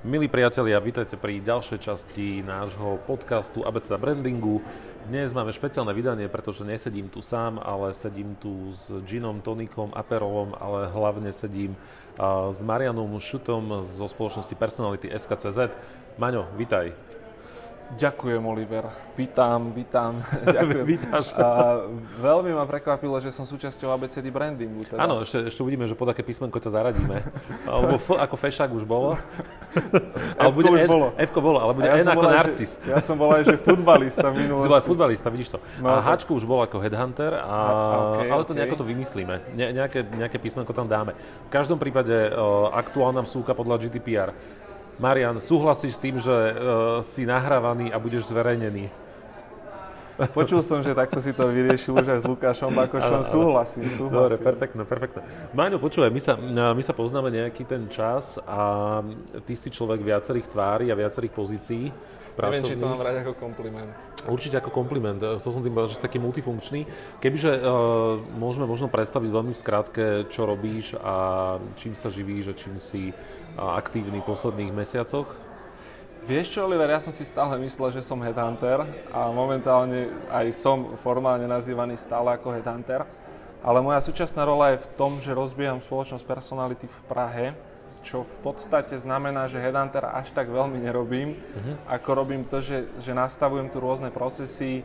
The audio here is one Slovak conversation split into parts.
Milí priatelia, vítajte pri ďalšej časti nášho podcastu Abeceda Brandingu. Dnes máme špeciálne vydanie, pretože nesedím tu sám, ale sedím tu s Ginom, Tonikom, Aperolom, ale hlavne sedím s Marianom Šutom zo spoločnosti Personality SKCZ. Maňo, vítaj. Ďakujem, Oliver. Vítam, vítam. Ďakujem. Vítaš. A veľmi ma prekvapilo, že som súčasťou ABCD brandingu. Teda. Áno, ešte, ešte uvidíme, že pod aké písmenko ťa zaradíme. Alebo F ako Fešák už bolo. ale bude už N, bolo. f bolo, ale bude ja N ako Narcis. Že, ja som bol aj, že futbalista v minulosti. Si futbalista, vidíš to. No, a Hčku už bol ako Headhunter, a, a, okay, ale to okay. nejako to vymyslíme. Ne, nejaké, nejaké písmenko tam dáme. V každom prípade uh, aktuálna vsúka podľa GDPR Marian, súhlasíš s tým, že uh, si nahrávaný a budeš zverejnený? Počul som, že takto si to vyriešil už aj s Lukášom Bakošom. Súhlasím, súhlasím. Dobre, perfektné, perfektné. Maňo, počúvaj, my sa, my sa poznáme nejaký ten čas a ty si človek viacerých tvári a viacerých pozícií. Neviem, či to mám brať ako kompliment. Určite ako kompliment. Chcel som tým povedať, že si taký multifunkčný. Kebyže uh, môžeme možno predstaviť veľmi v skratke, čo robíš a čím sa živíš a čím si aktívny v posledných mesiacoch? Vieš čo, Oliver, ja som si stále myslel, že som headhunter a momentálne aj som formálne nazývaný stále ako headhunter. Ale moja súčasná rola je v tom, že rozbieham spoločnosť personality v Prahe, čo v podstate znamená, že headhunter až tak veľmi nerobím, uh-huh. ako robím to, že, že nastavujem tu rôzne procesy,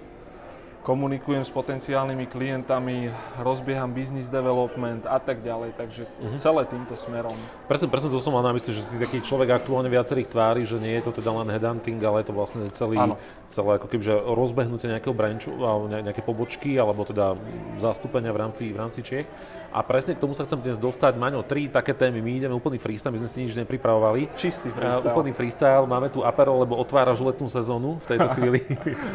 komunikujem s potenciálnymi klientami, rozbieham business development a tak ďalej, takže uh-huh. celé týmto smerom. Presne, presne to som mal na mysli, že si taký človek aktuálne viacerých tvári, že nie je to teda len headhunting, ale je to vlastne celý, celé ako kebyže rozbehnutie nejakého branču, alebo nejaké pobočky, alebo teda zastúpenia v rámci, v rámci Čiech. A presne k tomu sa chcem dnes dostať. Maňo, tri také témy. My ideme úplný freestyle, my sme si nič nepripravovali. Čistý freestyle. Uh, úplný freestyle. Máme tu apero, lebo otváraš letnú sezónu v tejto chvíli.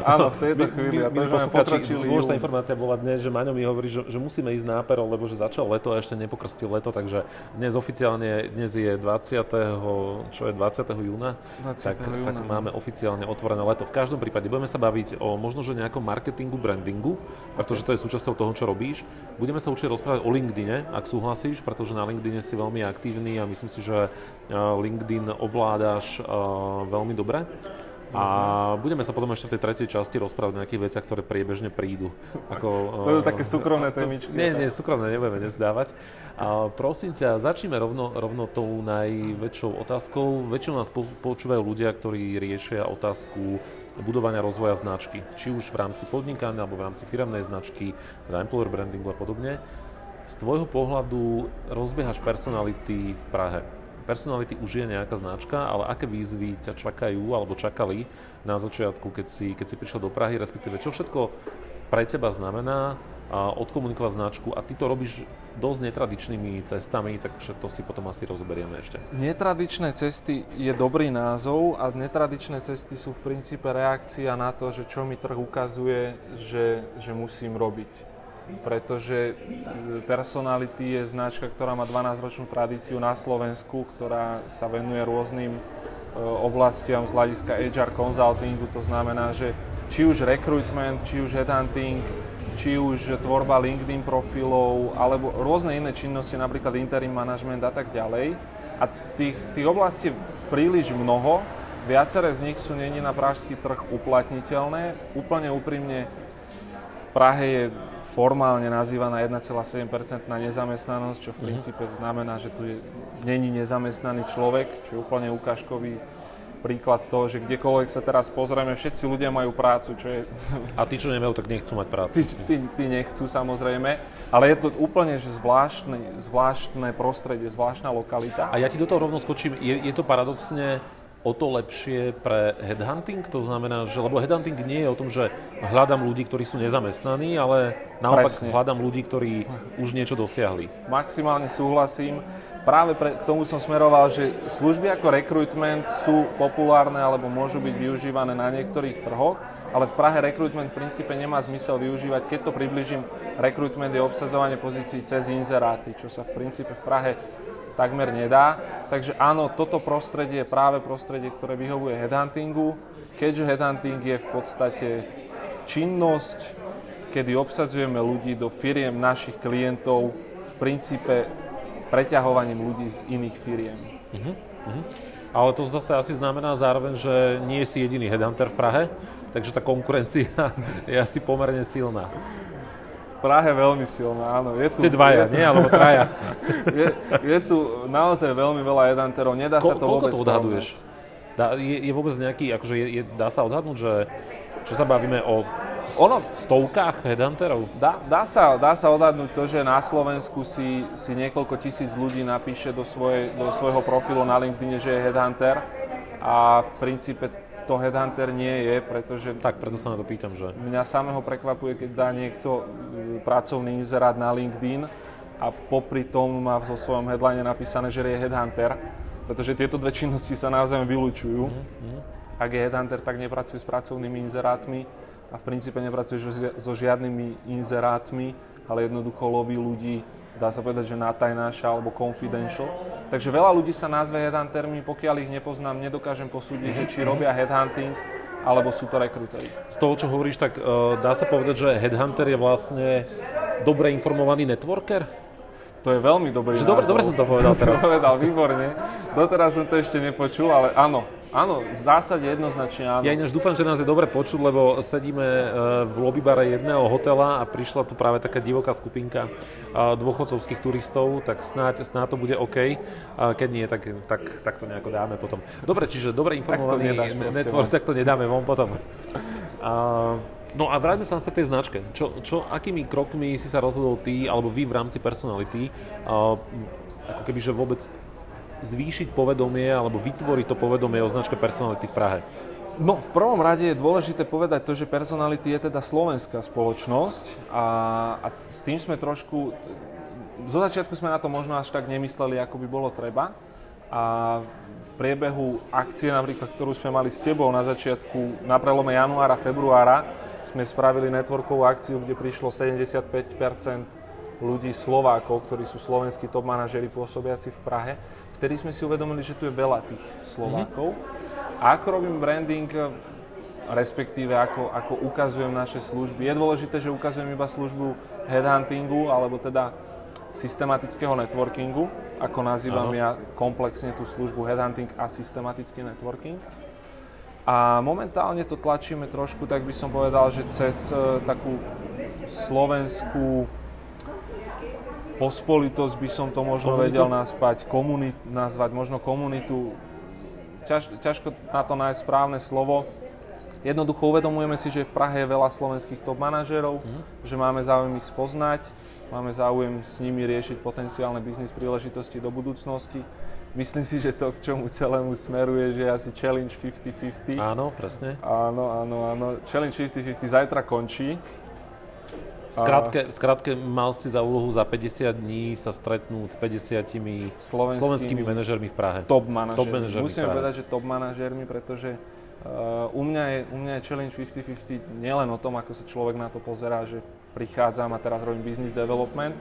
Áno, v tejto chvíli. My, my, a to Dôležitá informácia bola dnes, že Maňo mi hovorí, že, že musíme ísť na apero, lebo že začal leto a ešte nepokrstil leto, takže dnes oficiálne, dnes je 20. čo je 20. júna, 20. Tak, júna. tak máme oficiálne otvorené leto. V každom prípade budeme sa baviť o možno, že nejakom marketingu, brandingu, pretože to je súčasťou toho, čo robíš. Budeme sa určite rozprávať o LinkedIne, ak súhlasíš, pretože na LinkedIne si veľmi aktívny a myslím si, že LinkedIn ovládaš veľmi dobre. A budeme sa potom ešte v tej tretej časti rozprávať o nejakých veciach, ktoré priebežne prídu. Ako, to sú také súkromné témičky. Nie, nie, súkromné nebudeme nezdávať. A prosím ťa, začneme rovno, rovno tou najväčšou otázkou. Väčšinou nás počúvajú ľudia, ktorí riešia otázku budovania rozvoja značky. Či už v rámci podnikania, alebo v rámci firmnej značky, employer brandingu a podobne. Z tvojho pohľadu rozbiehaš personality v Prahe. Personality už je nejaká značka, ale aké výzvy ťa čakajú alebo čakali na začiatku, keď si, keď si prišiel do Prahy, respektíve čo všetko pre teba znamená a odkomunikovať značku a ty to robíš dosť netradičnými cestami, takže to si potom asi rozoberieme ešte. Netradičné cesty je dobrý názov a netradičné cesty sú v princípe reakcia na to, že čo mi trh ukazuje, že, že musím robiť pretože e, Personality je značka, ktorá má 12-ročnú tradíciu na Slovensku, ktorá sa venuje rôznym e, oblastiam z hľadiska HR consultingu, to znamená, že či už recruitment, či už headhunting, či už tvorba LinkedIn profilov, alebo rôzne iné činnosti, napríklad interim management a tak ďalej. A tých, tých oblastí príliš mnoho, viaceré z nich sú není na pražský trh uplatniteľné. Úplne úprimne, v Prahe je formálne nazývaná 1,7% na nezamestnanosť, čo v mhm. princípe znamená, že tu je, není nezamestnaný človek, čo je úplne ukážkový príklad toho, že kdekoľvek sa teraz pozrieme, všetci ľudia majú prácu, čo je... A tí, čo nemajú, tak nechcú mať prácu. Tí, tí, tí nechcú samozrejme, ale je to úplne že zvláštne, zvláštne prostredie, zvláštna lokalita. A ja ti do toho rovno skočím, je, je to paradoxne o to lepšie pre headhunting? To znamená, že, lebo headhunting nie je o tom, že hľadám ľudí, ktorí sú nezamestnaní, ale naopak Presne. hľadám ľudí, ktorí už niečo dosiahli. Maximálne súhlasím. Práve pre, k tomu som smeroval, že služby ako recruitment sú populárne alebo môžu byť využívané na niektorých trhoch, ale v Prahe recruitment v princípe nemá zmysel využívať. Keď to približím, recruitment je obsadzovanie pozícií cez inzeráty, čo sa v princípe v Prahe takmer nedá. Takže áno, toto prostredie je práve prostredie, ktoré vyhovuje headhuntingu, keďže headhunting je v podstate činnosť, kedy obsadzujeme ľudí do firiem našich klientov v princípe preťahovaním ľudí z iných firiem. Uh-huh, uh-huh. ale to zase asi znamená zároveň, že nie si jediný headhunter v Prahe, takže tá konkurencia je asi pomerne silná. Prahe veľmi silná, áno. Je tu, Ste dvaja, tu, nie? Alebo traja. je, je tu naozaj veľmi veľa headhunterov, nedá Ko, sa to vôbec to odhaduješ? Dá, je, je vôbec nejaký, akože je, je, dá sa odhadnúť, že čo sa bavíme o ono, stovkách headhunterov? Dá, dá, sa, dá sa odhadnúť to, že na Slovensku si, si niekoľko tisíc ľudí napíše do, svoje, do svojho profilu na LinkedIn, že je headhunter a v princípe to headhunter nie je, pretože... Tak, preto sa na to pýtam, že... Mňa samého prekvapuje, keď dá niekto e, pracovný inzerát na LinkedIn a popri tom má vo svojom headline napísané, že je headhunter, pretože tieto dve činnosti sa naozaj vylúčujú. Mm-hmm. Ak je headhunter, tak nepracuje s pracovnými inzerátmi a v princípe nepracuješ so žiadnymi inzerátmi, ale jednoducho loví ľudí, dá sa povedať, že na tajnáša alebo confidential. Takže veľa ľudí sa nazve headhuntermi, pokiaľ ich nepoznám, nedokážem posúdiť, že či robia headhunting, alebo sú to rekrutery. Z toho, čo hovoríš, tak uh, dá sa povedať, že headhunter je vlastne dobre informovaný networker? To je veľmi dobrý Dobre, dobre som to povedal teraz. povedal, výborne. Doteraz som to ešte nepočul, ale áno, áno, v zásade jednoznačne áno. Ja ináč dúfam, že nás je dobre počuť, lebo sedíme e, v lobbybare jedného hotela a prišla tu práve taká divoká skupinka e, dôchodcovských turistov, tak snáď, snáď to bude OK. A keď nie, tak, tak, tak to nejako dáme potom. Dobre, čiže dobre informovaný network, tak to nedáme von potom. A, No a vráťme sa naspäť tej značke. Čo, čo, akými krokmi si sa rozhodol ty, alebo vy v rámci personality, uh, ako keby, že vôbec zvýšiť povedomie, alebo vytvoriť to povedomie o značke personality v Prahe? No, v prvom rade je dôležité povedať to, že Personality je teda slovenská spoločnosť a, a s tým sme trošku... Zo začiatku sme na to možno až tak nemysleli, ako by bolo treba. A v priebehu akcie, napríklad, ktorú sme mali s tebou na začiatku, na prelome januára, februára, sme spravili networkovú akciu, kde prišlo 75% ľudí Slovákov, ktorí sú slovenskí top manažeri pôsobiaci v Prahe. Vtedy sme si uvedomili, že tu je veľa tých Slovákov. Mm-hmm. A ako robím branding, respektíve ako, ako ukazujem naše služby. Je dôležité, že ukazujem iba službu headhuntingu, alebo teda systematického networkingu, ako nazývam ano. ja komplexne tú službu headhunting a systematický networking. A momentálne to tlačíme trošku, tak by som povedal, že cez e, takú slovenskú pospolitosť by som to možno komunitu? vedel nazvať, komunit, nazvať možno komunitu. Ťaž, ťažko na to nájsť správne slovo. Jednoducho uvedomujeme si, že v Prahe je veľa slovenských top manažerov, mm. že máme záujem ich spoznať, máme záujem s nimi riešiť potenciálne biznis príležitosti do budúcnosti Myslím si, že to, k čomu celému smeruje, že je asi Challenge 50-50. Áno, presne. Áno, áno, áno. Challenge 50-50 zajtra končí. V skratke, v skratke mal si za úlohu za 50 dní sa stretnúť s 50 slovenskými, slovenskými manažermi v Prahe. Top manažermi. Top manažermi Musíme povedať, že top manažermi, pretože uh, u, mňa je, u mňa je Challenge 50-50 nielen o tom, ako sa človek na to pozerá, že prichádzam a teraz robím business development,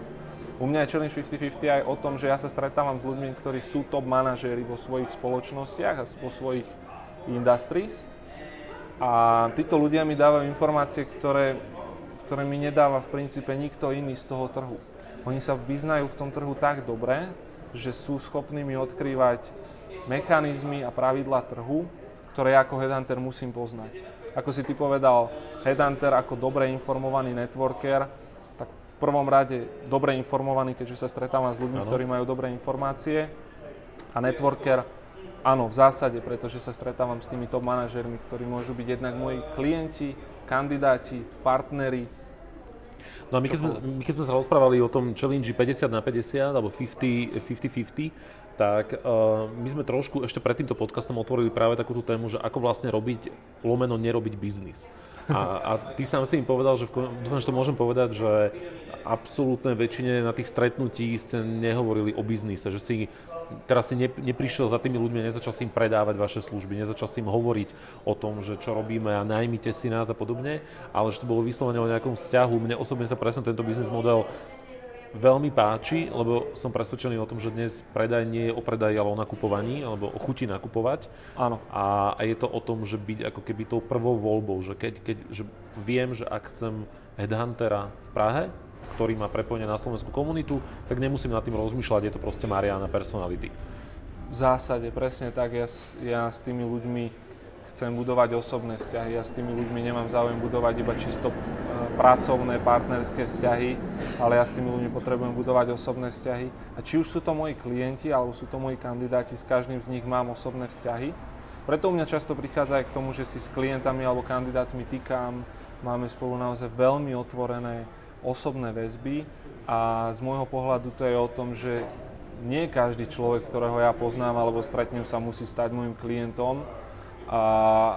u mňa je Challenge 50-50 aj o tom, že ja sa stretávam s ľuďmi, ktorí sú top manažéri vo svojich spoločnostiach a vo svojich industries. A títo ľudia mi dávajú informácie, ktoré, ktoré mi nedáva v princípe nikto iný z toho trhu. Oni sa vyznajú v tom trhu tak dobre, že sú schopní mi odkrývať mechanizmy a pravidla trhu, ktoré ako headhunter musím poznať. Ako si ty povedal, headhunter ako dobre informovaný networker prvom rade dobre informovaný, keďže sa stretávam s ľuďmi, ano. ktorí majú dobré informácie. A networker, áno, v zásade, pretože sa stretávam s tými top manažermi, ktorí môžu byť jednak moji klienti, kandidáti, partneri, No a my keď, sme, my keď sme sa rozprávali o tom challenge 50 na 50 alebo 50-50, tak uh, my sme trošku ešte pred týmto podcastom otvorili práve takúto tému, že ako vlastne robiť lomeno nerobiť biznis. A, a ty sám si im povedal, že v, dúfam, že to môžem povedať, že absolútnej väčšine na tých stretnutí ste nehovorili o biznise, že si teraz si ne, neprišiel za tými ľuďmi, nezačal si im predávať vaše služby, nezačal si im hovoriť o tom, že čo robíme a najmite si nás a podobne, ale že to bolo vyslovene o nejakom vzťahu. Mne osobne sa presne tento biznis model veľmi páči, lebo som presvedčený o tom, že dnes predaj nie je o predaji, ale o nakupovaní, alebo o chuti nakupovať. Áno. A, a je to o tom, že byť ako keby tou prvou voľbou, že keď, keď že viem, že ak chcem headhuntera v Prahe, ktorý má prepojenie na slovenskú komunitu, tak nemusím nad tým rozmýšľať, je to proste Mariana Personality. V zásade, presne tak. Ja, ja s tými ľuďmi chcem budovať osobné vzťahy. Ja s tými ľuďmi nemám záujem budovať iba čisto pracovné, partnerské vzťahy, ale ja s tými ľuďmi potrebujem budovať osobné vzťahy. A či už sú to moji klienti, alebo sú to moji kandidáti, s každým z nich mám osobné vzťahy. Preto u mňa často prichádza aj k tomu, že si s klientami alebo kandidátmi týkam, máme spolu naozaj veľmi otvorené osobné väzby a z môjho pohľadu to je o tom, že nie každý človek, ktorého ja poznám alebo stretnem sa, musí stať môjim klientom. A,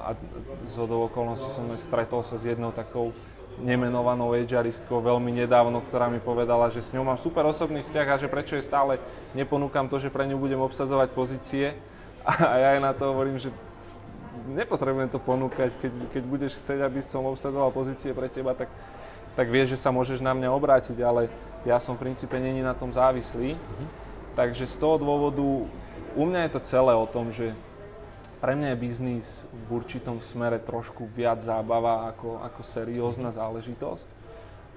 a z okolností som stretol sa s jednou takou nemenovanou HRistkou veľmi nedávno, ktorá mi povedala, že s ňou mám super osobný vzťah a že prečo je stále neponúkam to, že pre ňu budem obsadzovať pozície. A ja aj na to hovorím, že nepotrebujem to ponúkať, keď, keď budeš chcieť, aby som obsadoval pozície pre teba, tak, tak vieš, že sa môžeš na mňa obrátiť, ale ja som v princípe není na tom závislý. Mm-hmm. Takže z toho dôvodu u mňa je to celé o tom, že pre mňa je biznis v určitom smere trošku viac zábava ako, ako seriózna záležitosť.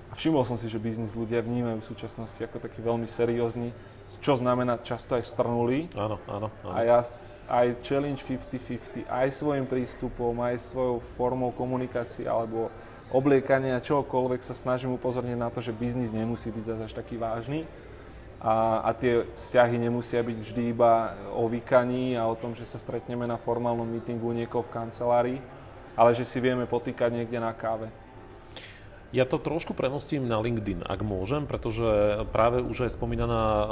A všimol som si, že biznis ľudia vnímajú v súčasnosti ako taký veľmi seriózny, čo znamená často aj strnulý. Áno, áno, áno. A ja aj challenge 50-50, aj svojim prístupom, aj svojou formou komunikácie alebo obliekania, čokoľvek sa snažím upozorniť na to, že biznis nemusí byť zase až taký vážny a, a tie vzťahy nemusia byť vždy iba o vykaní a o tom, že sa stretneme na formálnom mítingu niekoho v kancelárii, ale že si vieme potýkať niekde na káve. Ja to trošku premostím na LinkedIn, ak môžem, pretože práve už aj spomínaná uh,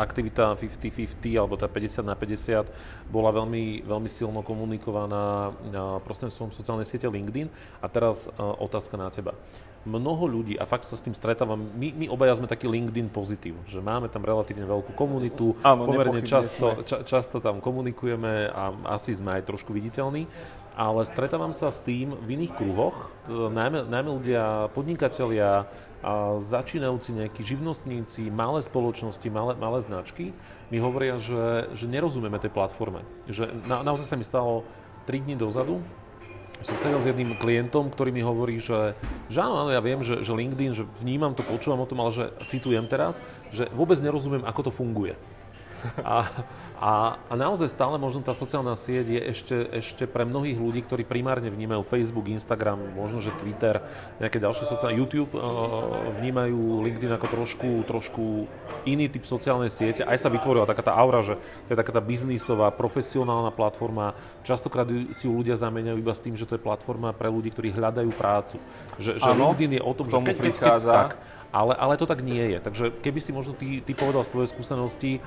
aktivita 50-50 alebo tá 50 na 50 bola veľmi, veľmi silno komunikovaná uh, prostredníctvom sociálnej siete LinkedIn. A teraz uh, otázka na teba. Mnoho ľudí, a fakt sa s tým stretávam, my, my obaja sme taký LinkedIn pozitív, že máme tam relatívne veľkú komunitu, Áno, pomerne často, ča, často tam komunikujeme a asi sme aj trošku viditeľní, ale stretávam sa s tým v iných kruhoch, najmä, najmä ľudia, podnikatelia, a začínajúci nejakí živnostníci, malé spoločnosti, malé, malé značky, mi hovoria, že, že nerozumieme tej platforme. Že na, naozaj sa mi stalo 3 dní dozadu, som sedel s jedným klientom, ktorý mi hovorí, že, že áno, áno, ja viem, že, že LinkedIn, že vnímam to, počúvam o tom, ale že citujem teraz, že vôbec nerozumiem, ako to funguje. A, a, a naozaj stále možno tá sociálna sieť je ešte, ešte pre mnohých ľudí, ktorí primárne vnímajú Facebook, Instagram, možno že Twitter, nejaké ďalšie sociálne, YouTube, uh, vnímajú LinkedIn ako trošku, trošku iný typ sociálnej siete. Aj sa vytvorila taká tá aura, že to je taká tá biznisová, profesionálna platforma. Častokrát si ju ľudia zamieňajú iba s tým, že to je platforma pre ľudí, ktorí hľadajú prácu. Že, že ano, LinkedIn je o tom, že keď, prichádza. Keď, tak, ale, ale to tak nie je. Takže keby si možno ty, ty povedal z tvojej skúsenosti,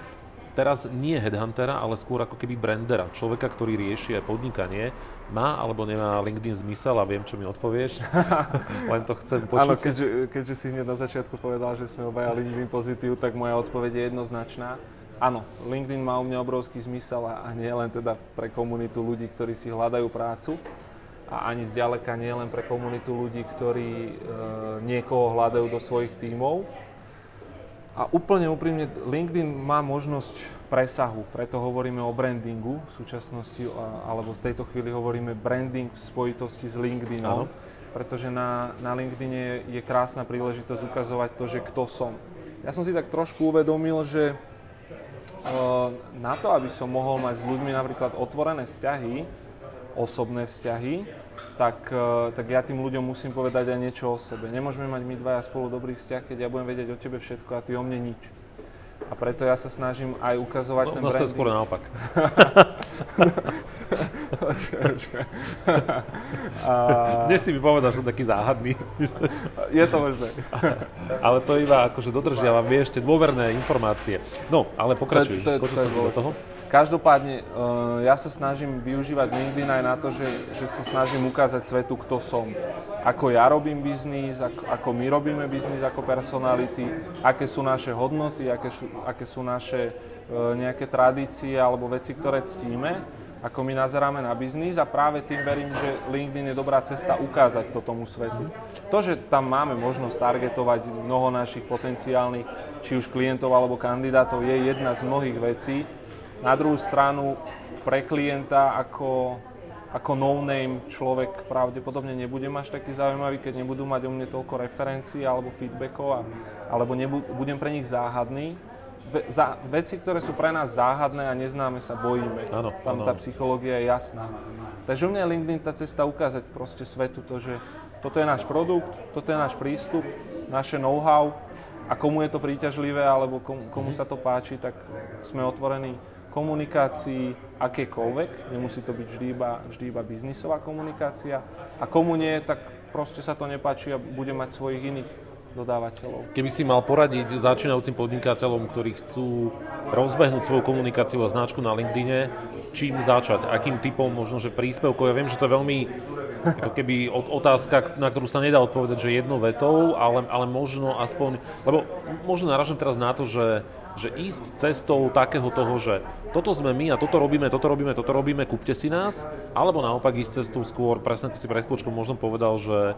teraz nie headhuntera, ale skôr ako keby brandera, človeka, ktorý rieši aj podnikanie, má alebo nemá LinkedIn zmysel a viem, čo mi odpovieš. Len to chcem počuť. Áno, keďže, keďže si hneď na začiatku povedal, že sme obaja LinkedIn pozitív, tak moja odpoveď je jednoznačná. Áno, LinkedIn má u mňa obrovský zmysel a nie len teda pre komunitu ľudí, ktorí si hľadajú prácu, a ani zďaleka nie len pre komunitu ľudí, ktorí e, niekoho hľadajú do svojich tímov, a úplne úprimne, LinkedIn má možnosť presahu, preto hovoríme o brandingu v súčasnosti, alebo v tejto chvíli hovoríme branding v spojitosti s LinkedInom, Áno. pretože na, na LinkedIn je, je krásna príležitosť ukazovať to, že kto som. Ja som si tak trošku uvedomil, že na to, aby som mohol mať s ľuďmi napríklad otvorené vzťahy, osobné vzťahy, tak, e, tak ja tým ľuďom musím povedať aj niečo o sebe. Nemôžeme mať my dvaja spolu dobrý vzťah, keď ja budem vedieť o tebe všetko a ty o mne nič. A preto ja sa snažím aj ukazovať no, ten no, branding. Skôr naopak. a... Dnes si mi povedal, že som taký záhadný. Je to možné. ale to iba akože dodržiavam, vieš, tie dôverné informácie. No, ale pokračuj, skočil som do toho. Každopádne, eh, ja sa snažím využívať LinkedIn aj na to, že, že sa snažím ukázať svetu, kto som. Ako ja robím biznis, ako, ako my robíme biznis ako personality, aké sú naše hodnoty, aké sú, aké sú naše eh, nejaké tradície alebo veci, ktoré ctíme, ako my nazeráme na biznis a práve tým verím, že LinkedIn je dobrá cesta ukázať to tomu svetu. To, že tam máme možnosť targetovať mnoho našich potenciálnych, či už klientov alebo kandidátov, je jedna z mnohých vecí, na druhú stranu pre klienta ako, ako no-name človek pravdepodobne nebudem až taký zaujímavý, keď nebudú mať o mne toľko referencií alebo feedbackov, a, alebo nebu, budem pre nich záhadný. ve, za, veci, ktoré sú pre nás záhadné a neznáme sa, bojíme. Áno, Tam áno. tá psychológia je jasná. Takže u mňa je LinkedIn tá cesta ukázať proste svetu to, že toto je náš produkt, toto je náš prístup, naše know-how a komu je to príťažlivé alebo komu, komu sa to páči, tak sme otvorení komunikácii akékoľvek, nemusí to byť vždy iba, vždy iba biznisová komunikácia a komu nie, tak proste sa to nepáči a bude mať svojich iných dodávateľov. Keby si mal poradiť začínajúcim podnikateľom, ktorí chcú rozbehnúť svoju komunikáciu a značku na LinkedIne, čím začať? Akým typom možno, že príspevkov? Ja viem, že to je veľmi ako keby otázka, na ktorú sa nedá odpovedať, že jednou vetou, ale, ale možno aspoň, lebo možno naražam teraz na to, že, že ísť cestou takého toho, že toto sme my a toto robíme, toto robíme, toto robíme, kúpte si nás, alebo naopak ísť cestou skôr, presne ako si pred chvíľočkou možno povedal, že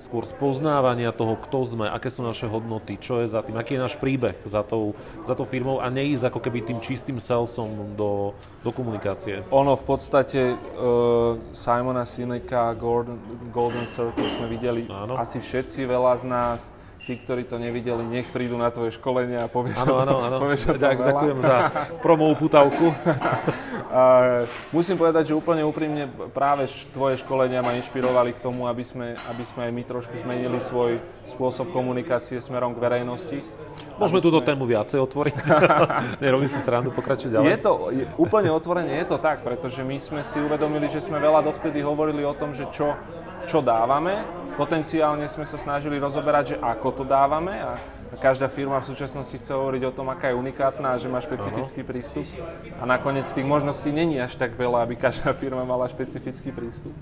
skôr spoznávania toho, kto sme, aké sú naše hodnoty, čo je za tým, aký je náš príbeh za tou, za tou firmou a neísť ako keby tým čistým salesom do, do komunikácie. Ono v podstate uh, Simona Sineka, Golden, Golden Circle sme videli Áno. asi všetci, veľa z nás tí, ktorí to nevideli, nech prídu na tvoje školenie a povieš Áno, áno, áno. Ďakujem za promovú putavku. musím povedať, že úplne úprimne práve tvoje školenia ma inšpirovali k tomu, aby sme, aby sme aj my trošku zmenili svoj spôsob komunikácie smerom k verejnosti. Môžeme túto sme... tému viacej otvoriť. Nerobí si srandu, pokračuj ďalej. Je to, je, úplne otvorene je to tak, pretože my sme si uvedomili, že sme veľa dovtedy hovorili o tom, že čo, čo dávame Potenciálne sme sa snažili rozoberať, že ako to dávame a každá firma v súčasnosti chce hovoriť o tom, aká je unikátna a že má špecifický uh-huh. prístup. A nakoniec tých možností není až tak veľa, aby každá firma mala špecifický prístup.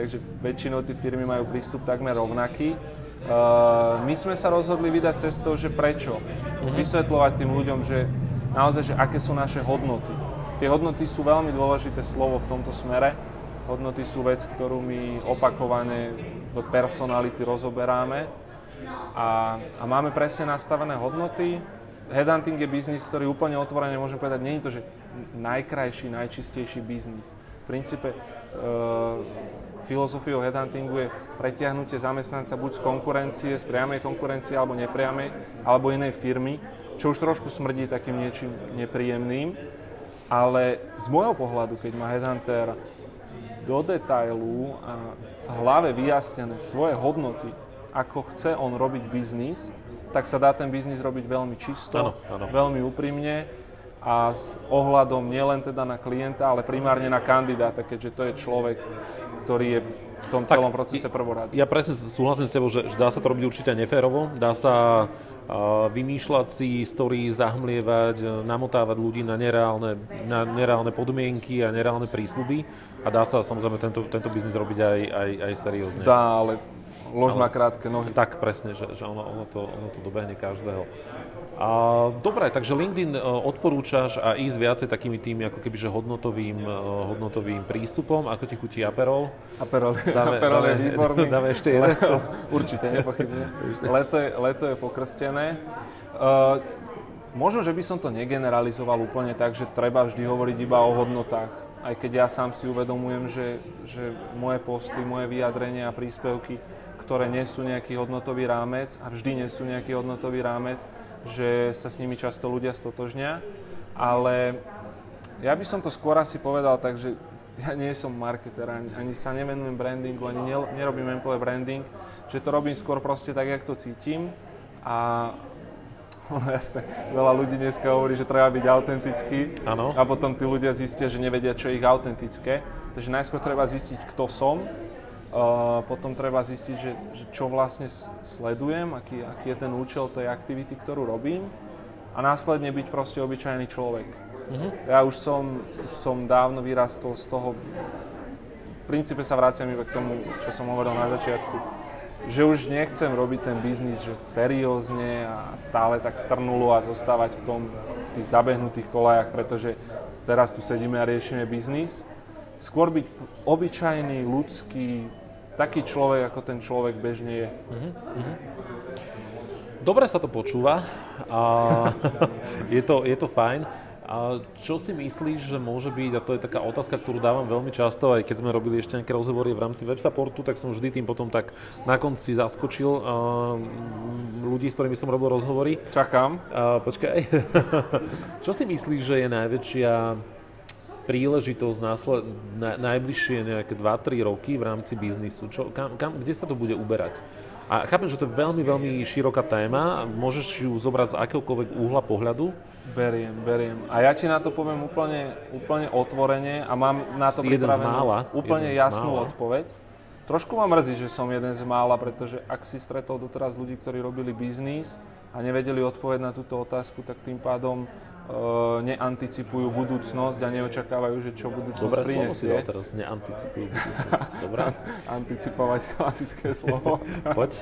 Takže väčšinou tie firmy majú prístup takmer rovnaký. Uh, my sme sa rozhodli vydať cestou, že prečo. Uh-huh. Vysvetľovať tým ľuďom, že naozaj, že aké sú naše hodnoty. Tie hodnoty sú veľmi dôležité slovo v tomto smere. Hodnoty sú vec, ktorú my opakovane personality rozoberáme a, a máme presne nastavené hodnoty. Headhunting je biznis, ktorý úplne otvorene môžem povedať, nie je to, že najkrajší, najčistejší biznis. V princípe e, filozofiou headhuntingu je pretiahnutie zamestnanca buď z konkurencie, z priamej konkurencie alebo nepriamej, alebo inej firmy, čo už trošku smrdí takým niečím nepríjemným. Ale z môjho pohľadu, keď má headhunter do detailu a v hlave vyjasnené svoje hodnoty, ako chce on robiť biznis, tak sa dá ten biznis robiť veľmi čisto, ano, ano. veľmi úprimne a s ohľadom nielen teda na klienta, ale primárne na kandidáta, keďže to je človek, ktorý je v tom celom tak, procese prvorady. Ja presne súhlasím s tebou, že, že dá sa to robiť určite neférovo, dá sa vymýšľať si story, zahmlievať, namotávať ľudí na nereálne, na nereálne podmienky a nereálne prísľuby a dá sa samozrejme tento, tento biznis robiť aj, aj, aj seriózne. Dá, ale lož má krátke nohy. Tak presne, že, že ono, ono, to, ono to dobehne každého. A, dobre, takže LinkedIn e, odporúčaš a ísť viacej takými tými ako kebyže hodnotovým, e, hodnotovým prístupom. Ako ti chutí Aperol? Aperol, dáme, Aperol dáme, je výborný. Dáme ešte jeden? Určite, nepochybne. Leto je, leto je pokrstené. Uh, možno, že by som to negeneralizoval úplne tak, že treba vždy hovoriť iba o hodnotách. Aj keď ja sám si uvedomujem, že, že moje posty, moje vyjadrenia a príspevky, ktoré nesú nejaký hodnotový rámec a vždy nesú nejaký hodnotový rámec, že sa s nimi často ľudia stotožnia, ale ja by som to skôr asi povedal tak, že ja nie som marketer, ani, ani sa nevenujem brandingu, ani nerobím employee branding, že to robím skôr proste tak, jak to cítim a ono jasné, veľa ľudí dneska hovorí, že treba byť autentický ano. a potom tí ľudia zistia, že nevedia, čo je ich autentické. Takže najskôr treba zistiť, kto som potom treba zistiť, že, že čo vlastne sledujem, aký, aký je ten účel tej aktivity, ktorú robím a následne byť proste obyčajný človek. Uh-huh. Ja už som, už som dávno vyrastol z toho, v princípe sa vraciam iba k tomu, čo som hovoril na začiatku, že už nechcem robiť ten biznis že seriózne a stále tak strnulo a zostávať v tom v tých zabehnutých kolajach, pretože teraz tu sedíme a riešime biznis. Skôr byť obyčajný, ľudský, taký človek, ako ten človek bežne je. Uh-huh. Dobre sa to počúva a je to, je to fajn. A čo si myslíš, že môže byť, a to je taká otázka, ktorú dávam veľmi často, aj keď sme robili ešte nejaké rozhovory v rámci websupportu, tak som vždy tým potom tak na konci zaskočil uh, ľudí, s ktorými som robil rozhovory. Čakám. Uh, počkaj. čo si myslíš, že je najväčšia príležitosť násled, na, najbližšie nejaké 2-3 roky v rámci biznisu? Čo, kam, kam, kde sa to bude uberať? A chápem, že to je veľmi, veľmi široká téma, môžeš ju zobrať z akéhokoľvek úhla pohľadu. Beriem, beriem. A ja ti na to poviem úplne, úplne otvorene a mám na to si pripravenú mála, úplne jasnú odpoveď. Trošku ma mrzí, že som jeden z mála, pretože ak si stretol doteraz ľudí, ktorí robili biznis a nevedeli odpovedať na túto otázku, tak tým pádom neanticipujú budúcnosť a neočakávajú, že čo budúcnosť Dobre prinesie. Dobre teraz neanticipujú budúcnosť. Dobre? Anticipovať klasické slovo. Poď.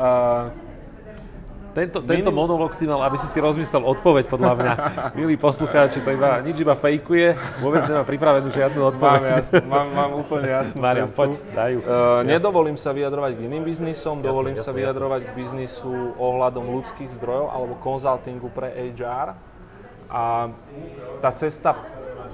Uh, tento, tento Minim... monolog si mal, aby si si rozmyslel odpoveď, podľa mňa. Milí poslucháči, to iba, nič iba fejkuje, vôbec nemá pripravenú žiadnu odpoveď. Mám, jasn, mám, mám úplne jasnú Mariam, cestu. poď, dajú. Uh, nedovolím sa vyjadrovať k iným biznisom, jasne, dovolím jasne, sa vyjadrovať jasne. k biznisu ohľadom ľudských zdrojov alebo konzultingu pre HR. A tá cesta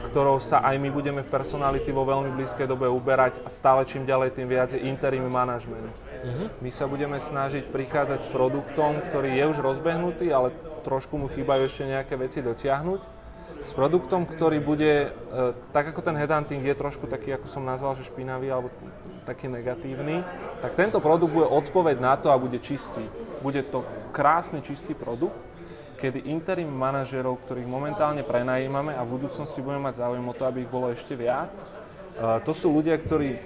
ktorou sa aj my budeme v personality vo veľmi blízkej dobe uberať a stále čím ďalej tým viac je interim management. Uh-huh. My sa budeme snažiť prichádzať s produktom, ktorý je už rozbehnutý, ale trošku mu chýbajú ešte nejaké veci dotiahnuť. S produktom, ktorý bude, e, tak ako ten headhunting je trošku taký, ako som nazval, že špinavý alebo taký negatívny, tak tento produkt bude odpoveď na to a bude čistý. Bude to krásny, čistý produkt, kedy interim manažerov, ktorých momentálne prenajímame a v budúcnosti budeme mať záujem o to, aby ich bolo ešte viac, to sú ľudia, ktorí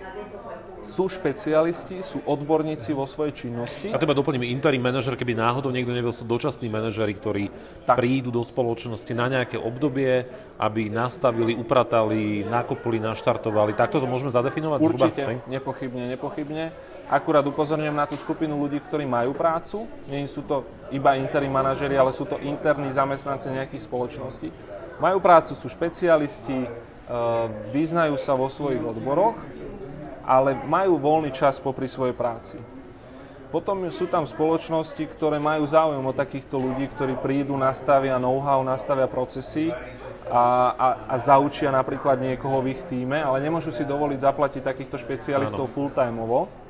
sú špecialisti, sú odborníci vo svojej činnosti. A teba doplníme, interim manažer, keby náhodou niekto nebol, sú dočasní manažeri, ktorí tak. prídu do spoločnosti na nejaké obdobie, aby nastavili, upratali, nakopli, naštartovali. Takto to môžeme zadefinovať? Určite, zhruba? nepochybne, nepochybne. Akurát upozorňujem na tú skupinu ľudí, ktorí majú prácu. Nie sú to iba interim manažeri, ale sú to interní zamestnanci nejakých spoločností. Majú prácu, sú špecialisti, e, vyznajú sa vo svojich odboroch, ale majú voľný čas popri svojej práci. Potom sú tam spoločnosti, ktoré majú záujem o takýchto ľudí, ktorí prídu, nastavia know-how, nastavia procesy a, a, a zaučia napríklad niekoho v ich týme, ale nemôžu si dovoliť zaplatiť takýchto špecialistov full-timeovo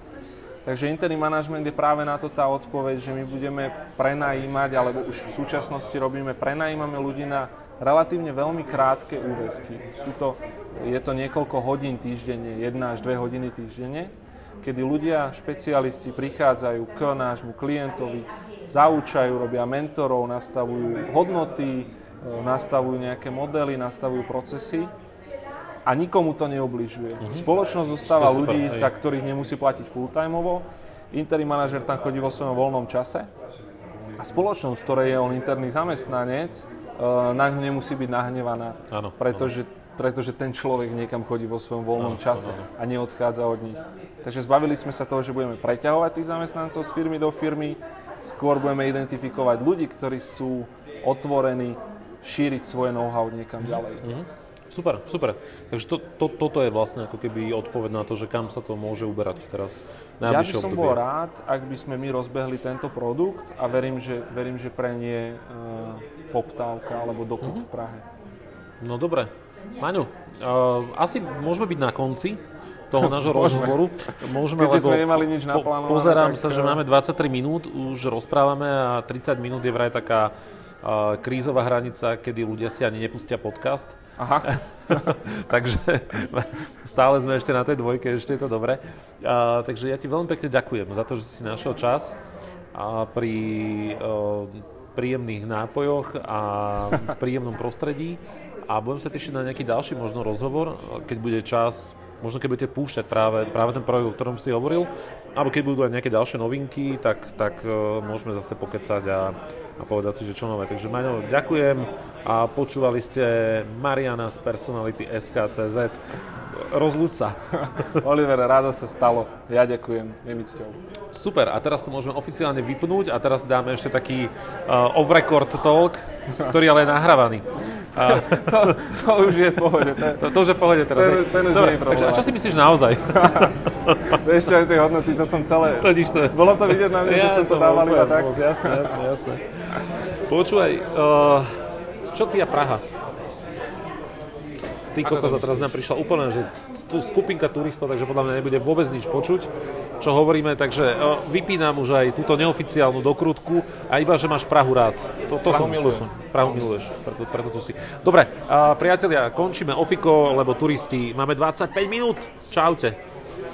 Takže interim management je práve na to tá odpoveď, že my budeme prenajímať, alebo už v súčasnosti robíme, prenajímame ľudí na relatívne veľmi krátke úväzky. Sú to, je to niekoľko hodín týždenne, 1 až 2 hodiny týždenne, kedy ľudia, špecialisti prichádzajú k nášmu klientovi, zaučajú, robia mentorov, nastavujú hodnoty, nastavujú nejaké modely, nastavujú procesy a nikomu to neobližuje. Mm-hmm. Spoločnosť zostáva super, ľudí, hej. za ktorých nemusí platiť full-timeovo, interim manažer tam chodí vo svojom voľnom čase a spoločnosť, ktorej je on interný zamestnanec, e, na ňu nemusí byť nahnevaná, áno, pretože, áno. pretože ten človek niekam chodí vo svojom voľnom áno, čase áno. a neodchádza od nich. Takže zbavili sme sa toho, že budeme preťahovať tých zamestnancov z firmy do firmy, skôr budeme identifikovať ľudí, ktorí sú otvorení šíriť svoje know-how niekam ďalej. Mm-hmm. Super, super. Takže to, to, toto je vlastne ako keby odpoveď na to, že kam sa to môže uberať teraz Ja by som obdobie. bol rád, ak by sme my rozbehli tento produkt a verím, že, verím, že pre nie uh, poptávka alebo dopyt uh-huh. v Prahe. No dobre. Maňo, uh, asi môžeme byť na konci toho nášho rozhovoru. Môžeme, Keďže sme nemali nič. Po, pozerám tak... sa, že eh, máme 23 minút, už rozprávame a 30 minút je vraj taká uh, krízová hranica, kedy ľudia si ani nepustia podcast. Aha. takže stále sme ešte na tej dvojke, ešte je to dobre. Uh, takže ja ti veľmi pekne ďakujem za to, že si našiel čas a pri uh, príjemných nápojoch a príjemnom prostredí a budem sa tešiť na nejaký ďalší možno rozhovor, keď bude čas, možno keď budete púšťať práve, práve ten projekt, o ktorom si hovoril, alebo keď budú aj nejaké ďalšie novinky, tak, tak môžeme zase pokecať a a povedať si, že čo nové. Takže Maňo, ďakujem a počúvali ste Mariana z Personality SKCZ. Rozľuď sa. Oliver, rádo sa stalo. Ja ďakujem. Je mi cťou. Super, a teraz to môžeme oficiálne vypnúť a teraz dáme ešte taký uh, off-record talk, ktorý ale je nahrávaný. A... to, to už je v pohode. To, to, to už je v pohode teraz. Ten, ten už Dobre, je takže, a čo si myslíš naozaj? ešte aj tie hodnoty, to som celé... To to. Bolo to vidieť na mne, ja, že som to, to dával iba tak? Jasné, jasné, jasné. Počúvaj, uh, čo ty a Praha? Ty kokos, teraz nám prišla úplne, že tu skupinka turistov, takže podľa mňa nebude vôbec nič počuť, čo hovoríme, takže vypínam už aj túto neoficiálnu dokrutku a iba, že máš Prahu rád. To, to Prahu som, milujem. Som, Prahu miluješ, preto, preto tu si. Dobre, a priatelia, končíme Ofiko, lebo turisti, máme 25 minút. Čaute.